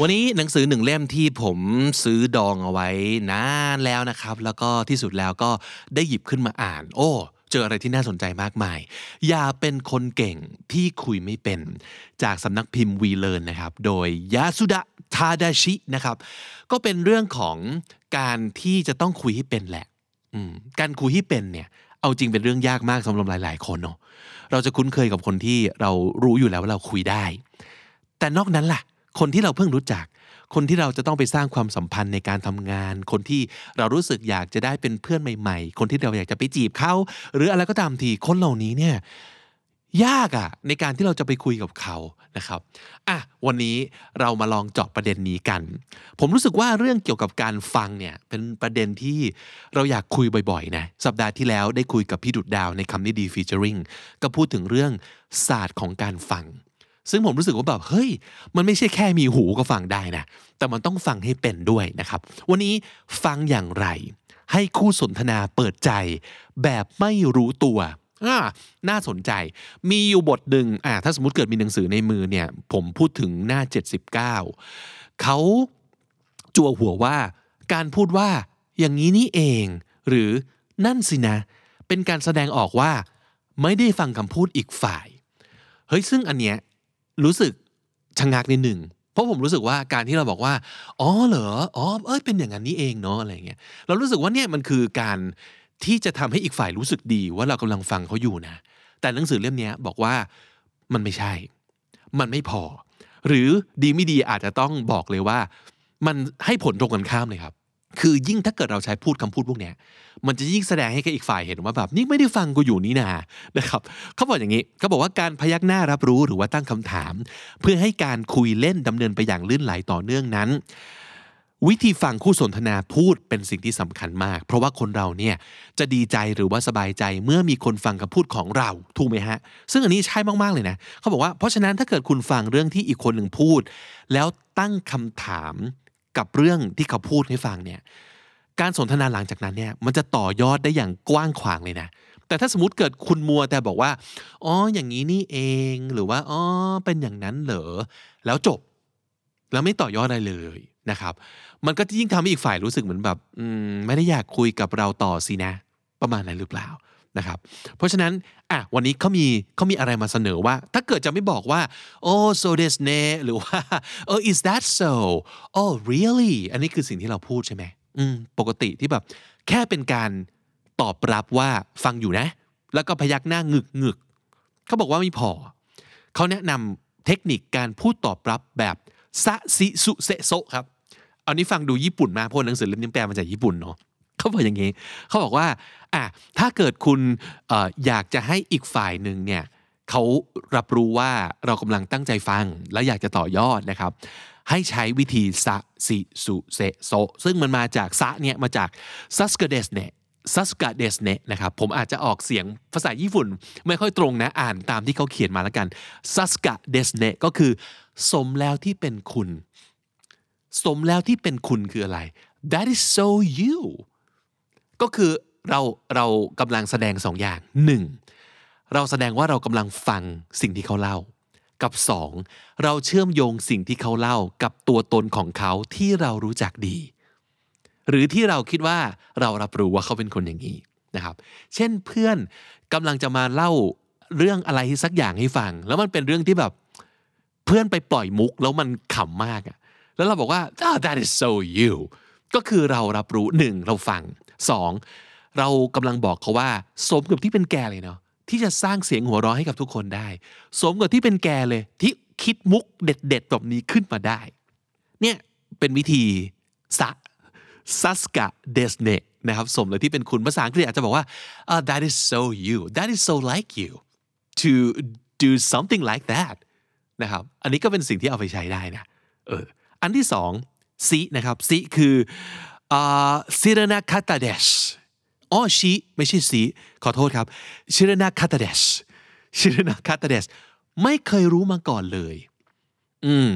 วันนี้หนังสือหนึ่งเล่มที่ผมซื้อดองเอาไว้นานแล้วนะครับ แล้วก็ที่สุดแล้วก็ได้หยิบขึ้นมาอ่าน โอ้เจออะไรที่น่าสนใจมากมาย อย่าเป็นคนเก่งที่คุยไม่เป็น จากสำนักพิมพ์วีเลนนะครับ โดยยาสุดะทาดาชินะครับ ก็เป็นเรื่องของการที่จะต้องคุยให้เป็นแหละการคุยให้เป็นเนี่ย เอาจริงเป็นเรื่องยากมากสำหรับหลาย ๆ คนเนาะ เราจะคุ้นเคยกับคนที่เรารู้อยู่แล้วว่าเราคุยได้ แต่นอกนั้นล่ะ คนที่เราเพิ่งรู้จัก คนที่เราจะต้องไปสร้างความสัมพันธ์ในการทำงาน คนที่เรารู้สึกอยากจะได้เป็นเพื่อนใหม่ๆ คนที่เราอยากจะไปจีบเขา หรืออะไรก็ตามทีคนเหล่านี้เนี่ยยากอะในการที่เราจะไปคุยกับเขานะครับอะวันนี้เรามาลองเจาะประเด็นนี้กัน ผมรู้สึกว่าเรื่องเกี่ยวกับการฟังเนี่ยเป็นประเด็นที่เราอยากคุยบ่อยๆนะสัปดาห์ที่แล้วได้คุยกับพี่ดุดดาวในคำนี้ดีฟีเจอริงก็พูดถึงเรื่องศาสตร์ของการฟัง ซึ่งผมรู้สึกว่าแบบเฮ้ย มันไม่ใช่แค่มีหูก็ฟังได้นะ แต่มันต้องฟังให้เป็นด้วยนะครับ วันนี้ฟังอย่างไร ให้คู่สนทนาเปิดใจ แบบไม่รู้ตัวอ่าน่าสนใจ มีอยู่บทหนึ่งอ่าถ้าสมมติเกิดมีหนังสือในมือเนี่ย ผมพูดถึงหน้า 79 เขาจั่วหัวว่า การพูดว่า อย่างนี้นี่เอง หรือนั่นสินะ เป็นการแสดงออกว่า ไม่ได้ฟังคำพูดอีกฝ่าย เฮ้ยซึ่งอันเนี้ย รู้สึกชะงักนิดหนึ่งเพราะผมรู้สึกว่าการที่เราบอกว่า อ๋อเหรออ๋อเอ้ยเป็นอย่างนั้นนี่เองเนาะอะไรเงี้ยเรารู้สึกว่าเนี่ยมันคือการที่จะทำให้อีกฝ่ายรู้สึกดีว่าเรากำลังฟังเขาอยู่นะ แต่หนังสือเล่มนี้บอกว่ามันไม่ใช่ มันไม่พอ หรือดีไม่ดีอาจจะต้องบอกเลยว่า มันให้ผลตรงกันข้ามเลยครับ คือยิ่งถ้าเกิดเราใช้พูดคำพูดพวกเนี้ยมันจะยิ่งแสดงให้กับอีกฝ่ายเห็นว่าแบบนี่ไม่ได้ฟังกูอยู่นี่นานะครับเขาบอกอย่างนี้เขาบอกว่าการพยักหน้ารับรู้หรือว่าตั้งคำถาม เพื่อให้การคุยเล่นดำเนินไปอย่างลื่นไหลต่อเนื่องนั้น วิธีฟังคู่สนทนาพูดเป็นสิ่งที่สำคัญมาก เพราะว่าคนเราเนี่ยจะดีใจหรือว่าสบายใจเมื่อมีคนฟังคำพูดของเราถูกไหมฮะ ซึ่งอันนี้ใช่มากๆเลยนะเขาบอกว่าเพราะฉะนั้นถ้าเกิดคุณฟังเรื่องที่อีกคนหนึ่งพูด แล้วตั้งคำถาม กับเรื่องที่เขาพูดให้ฟังเนี่ยการสนทนาหลังจากนั้นเนี่ยมันจะต่อยอดได้อย่างกว้างขวางเลยนะ แต่ถ้าสมมติเกิดคุณมัวแต่บอกว่าอ๋ออย่างนี้นี่เองหรือว่าอ๋อเป็นอย่างนั้นเหรอแล้วจบ แล้วไม่ต่อยอดอะไรเลยนะครับ มันก็จะยิ่งทำให้อีกฝ่ายรู้สึกเหมือนแบบอืมไม่ได้อยากคุยกับเราต่อสินะ ประมาณนั้นหรือเปล่า นะครับเพราะฉะนั้นอะวันนี้เขามีเขามีอะไรมาเสนอว่า ถ้าเกิดจะไม่บอกว่าโอ้ so this เนหรือว่า oh is that so oh really อันนี้คือสิ่งที่เราพูดใช่ไหมอืมปกติที่แบบ แค่เป็นการตอบรับว่าฟังอยู่นะ แล้วก็พยักหน้างึกงึกเขาบอกว่าไม่พอ เขาแนะนำเทคนิคการพูดตอบรับแบบซะซิสุเซโซครับ อันนี้ฟังดูญี่ปุ่นมากเพราะหนังสือเล่มนี้แปลมาจากญี่ปุ่นเนาะ เขาบอกอย่างนี้เขาบอกว่าอะถ้าเกิดคุณอยากจะให้อีกฝ่ายหนึ่งเนี่ยเขารับรู้ว่าเรากำลังตั้งใจฟัง และอยากจะต่อยอดนะครับ ให้ใช้วิธีさしすせそซึ่งมันมาจากさ เนี่ยมาจากさすがですね さすがですねนะครับผมอาจจะออกเสียงภาษาญี่ปุ่น ไม่ค่อยตรงนะอ่านตามที่เขาเขียนมาแล้วกันさすがですねก็คือ สมแล้วที่เป็นคุณ สมแล้วที่เป็นคุณคืออะไร that is so you ก็คือเราเรากำลังแสดงสองอย่างหนึ่งเราแสดงว่าเรากำลังฟังสิ่งที่เขาเล่า กับสองเราเชื่อมโยงสิ่งที่เขาเล่ากับตัวตนของเขาที่เรารู้จักดี หรือที่เราคิดว่าเรารับรู้ว่าเขาเป็นคนอย่างนี้นะครับ เช่นเพื่อนกำลังจะมาเล่าเรื่องอะไรสักอย่างให้ฟัง แล้วมันเป็นเรื่องที่แบบเพื่อนไปปล่อยมุกแล้วมันขำมากอะแล้วเราบอกว่า ah, that is so you ก็คือเรารับรู้หนึ่งเราฟัง สองเรากำลังบอกเขาว่า สมกับที่เป็นแกเลยเนาะที่จะสร้างเสียงหัวเราะให้กับทุกคนได้ สมกับที่เป็นแกเลย ที่คิดมุกเด็ดๆแบบนี้ขึ้นมาได้ เนี่ยเป็นวิธีสะซัสกะเดสเนนะครับสมเลยที่เป็นคุณภาษาอังกฤษอาจจะบอกว่า uh, that is so you that is so like you to do something like that นะครับอันนี้ก็เป็นสิ่งที่เอาไปใช้ได้นะเอออันที่สอง し นะครับ し คือ 知らなかったですอ๋อし ไม่ใช่สีขอโทษครับ知らなかったです 知らなかったですไม่เคยรู้มาก่อนเลย อืม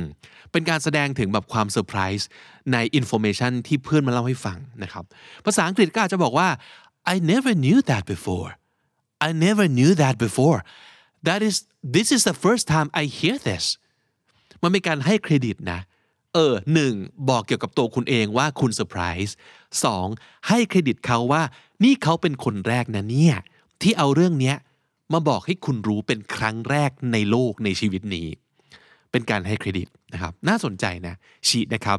เป็นการแสดงถึงแบบความเซอร์ไพรส์ใน information ที่เพื่อนมาเล่าให้ฟังนะครับ ภาษาอังกฤษก็อาจจะบอกว่า I never knew that before I never knew that before that is this is the first time I hear this มันเป็นการให้เครดิตนะ เออหนึ่งบอกเกี่ยวกับตัวคุณเองว่าคุณเซอร์ไพรส์สองให้เครดิตเขาว่า นี่เขาเป็นคนแรกนะเนี่ย ที่เอาเรื่องเนี้ยมาบอกให้คุณรู้เป็นครั้งแรกในโลกในชีวิตนี้ เป็นการให้เครดิตนะครับ น่าสนใจนะชีนะครับ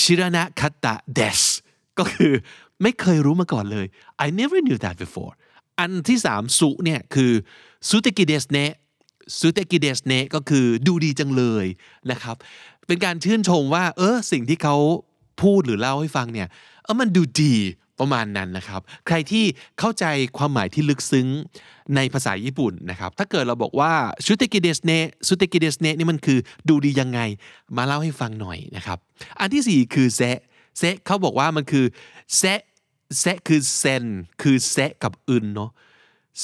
ชิรานะคัตตะเดสก็คือไม่เคยรู้มาก่อนเลย I never knew that before อันที่สามสุเนี่ยคือสุเตกิเดสเน สุเตกิเดสเนก็คือดูดีจังเลยนะครับ เป็นการชื่นชมว่า เออสิ่งที่เขาพูดหรือเล่าให้ฟังเนี่ยเออมันดูดีประมาณนั้นนะครับ ใครที่เข้าใจความหมายที่ลึกซึ้งในภาษาญี่ปุ่นนะครับ ถ้าเกิดเราบอกว่าすてきですね すてきですねนี่มันคือดูดียังไง มาเล่าให้ฟังหน่อยนะครับ อันที่สี่คือせ せ เขาบอกว่ามันคือせ せ คือ セン คือせ กับ んเนาะ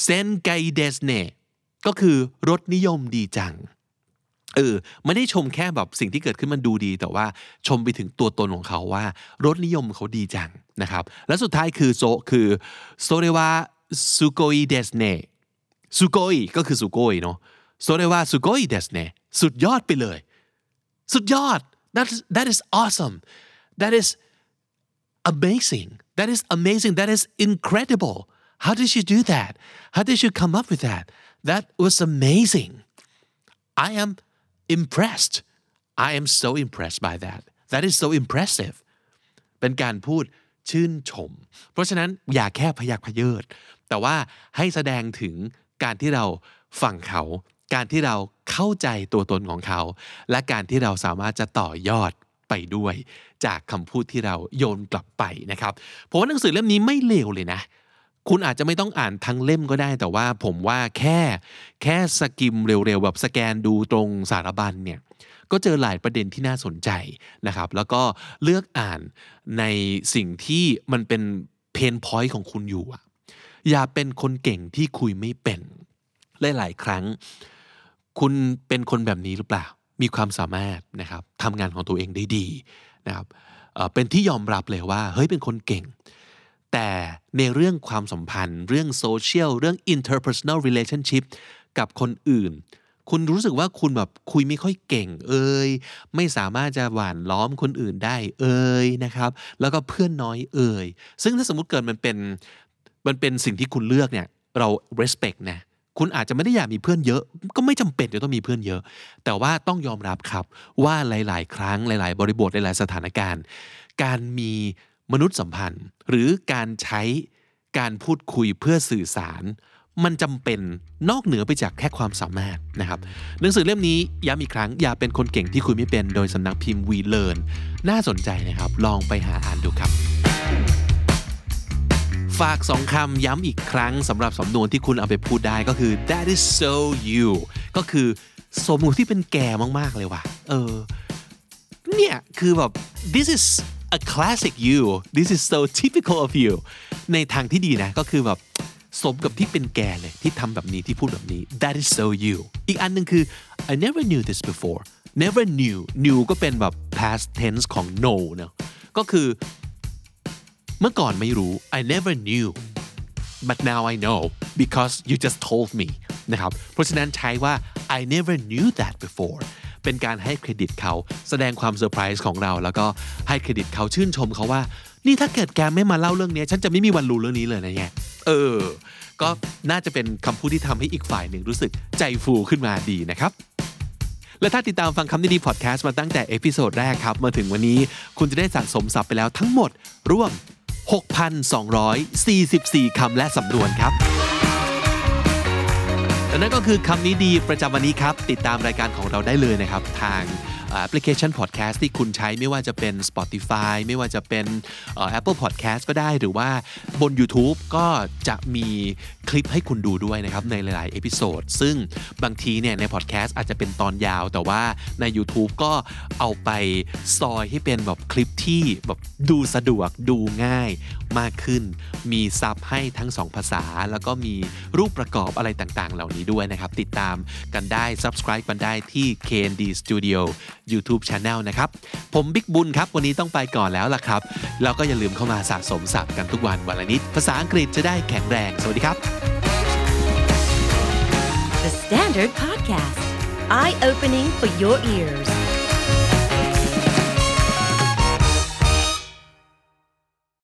センスがいいですね ก็คือรสนิยมดีจังเออไม่ได้ชมแค่แบบสิ่งที่เกิดขึ้นมันดูดี แต่ว่าชมไปถึงตัวตนของเขาว่ารสนิยมเขาดีจังนะครับ และสุดท้ายคือそคือโซเรวาสุโกยเดสเนสุโกยก็คือสุโกยเนาะโซเรวาสุโกยเดสเนสุดยอดไปเลย สุดยอด that that is awesome that is amazing that is amazing that is incredible how did you do that how did you come up with that that was amazing I am impressed I am so impressed by that that is so impressive เป็นการพูดชื่นชม เพราะฉะนั้นอย่าแค่พยักพเยิดแต่ว่าให้แสดงถึงการที่เราฟังเขา การที่เราเข้าใจตัวตนของเขา และการที่เราสามารถจะต่อยอดไปด้วย จากคำพูดที่เราโยนกลับไปนะครับผมว่าหนังสือเล่มนี้ไม่เลวเลยนะ คุณอาจจะไม่ต้องอ่านทั้งเล่มก็ได้ แต่ว่าผมว่าแค่แค่สกิมเร็วๆแบบสแกนดูตรงสารบัญเนี่ยก็เจอหลายประเด็นที่น่าสนใจนะครับ แล้วก็เลือกอ่านในสิ่งที่มันเป็นเพนพอยต์ของคุณอยู่อะอย่าเป็นคนเก่งที่คุยไม่เป็นหลายๆครั้ง คุณเป็นคนแบบนี้หรือเปล่า มีความสามารถนะครับทำงานของตัวเองได้ดีนะครับเอ่อเป็นที่ยอมรับเลยว่าเฮ้ยเป็นคนเก่ง แต่ในเรื่องความสัมพันธ์ เรื่องโซเชียลเรื่อง interpersonal relationship กับคนอื่น คุณรู้สึกว่าคุณแบบคุยไม่ค่อยเก่ง เอ่ยไม่สามารถจะหวานล้อมคนอื่นได้เอ่ยนะครับ แล้วก็เพื่อนน้อยเอ่ยซึ่งถ้าสมมติเกิดมันเป็นมันเป็นสิ่งที่คุณเลือกเนี่ยเรา respect นะคุณอาจจะไม่ได้อยากมีเพื่อนเยอะ ก็ไม่จำเป็นจะต้องมีเพื่อนเยอะ แต่ว่าต้องยอมรับครับว่าหลาย ๆ ครั้งหลาย ๆ บริบทหลาย ๆ สถานการณ์ การมี มนุษยสัมพันธ์ หรือการใช้การพูดคุยเพื่อสื่อสาร มันจำเป็นนอกเหนือไปจากแค่ความสามารถนะครับ หนังสือเล่มนี้ย้ำอีกครั้ง อย่าเป็นคนเก่งที่คุยไม่เป็นโดยสำนักพิมพ์วีเล r n น่าสนใจนะครับ ลองไปหาอ่านดูครับ ฝากสองคำย้ำอีกครั้งสำหรับสำนวนที่คุณเอาไปพูดได้ก็คือ that is so you ก็คือสมมุติที่เป็นแก่มากๆเลยว่ะ เออ เนี่ย คือแบบ this is a classic you this is so typical of you ในทางที่ดีนะก็คือแบบสมกับที่เป็นแกเลยที่ทำแบบนี้ที่พูดแบบนี้ that is so you อีกอันหนึ่งคือ I never knew this before never knew knew ก็เป็นแบบ past tense ของ know เนอะก็คือเมื่อก่อนไม่รู้ I never knew but now I know because you just told me นะครับเพราะฉะนั้นใช้ว่า I never knew that before เป็นการให้เครดิตเขาแสดงความเซอร์ไพรส์ของเรา แล้วก็ให้เครดิตเขาชื่นชมเขาว่า นี่ถ้าเกิดแกไม่มาเล่าเรื่องนี้ ฉันจะไม่มีวันรู้เรื่องนี้เลยนะเนี่ยเออ ก็น่าจะเป็นคำพูดที่ทำให้อีกฝ่ายหนึ่งรู้สึกใจฟูขึ้นมาดีนะครับและถ้าติดตามฟังคำนี้ดีพอดแคสต์มาตั้งแต่ episode แรกครับมาถึงวันนี้คุณจะได้สะสมศัพท์ไปแล้วทั้งหมด ร่วม 6,244 คำและสำนวนครับ และนั่นก็คือคำนี้ดีประจำวันนี้ครับ ติดตามรายการของเราได้เลยนะครับ ทาง แอปพลิเคชัน podcast ที่คุณใช้ไม่ว่าจะเป็น Spotify ไม่ว่าจะเป็นเอ่อ Apple Podcast ก็ได้หรือว่าบน YouTube ก็จะมีคลิปให้คุณดูด้วยนะครับในหลาย ๆ episode ซึ่งบางทีเนี่ยใน podcast อาจจะเป็นตอนยาว แต่ว่าใน YouTube ก็เอาไปซอยให้เป็นแบบคลิปที่แบบดูสะดวกดูง่ายมากขึ้น มีซับให้ทั้งสองภาษา แล้วก็มีรูปประกอบอะไรต่าง ๆ เหล่านี้ด้วยนะครับ ติดตามกันได้ subscribe กันได้ที่ KND Studio YouTube Channel นะครับ ผมบิ๊กบุญครับ วันนี้ต้องไปก่อนแล้วล่ะครับ แล้วก็อย่าลืมเข้ามาสะสมศัพท์กันทุกวันวันละนิด ภาษาอังกฤษจะได้แข็งแรง สวัสดีครับ The Standard Podcast, eye opening for your ears.